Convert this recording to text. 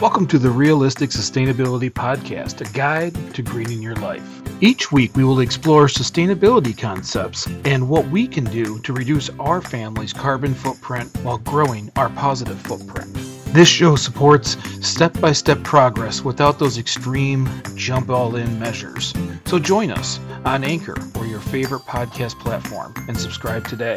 Welcome to the Realistic Sustainability Podcast, a guide to greening your life. Each week, we will explore sustainability concepts and what we can do to reduce our family's carbon footprint while growing our positive footprint. This show supports step by step progress without those extreme jump all in measures. So join us on Anchor or your favorite podcast platform and subscribe today.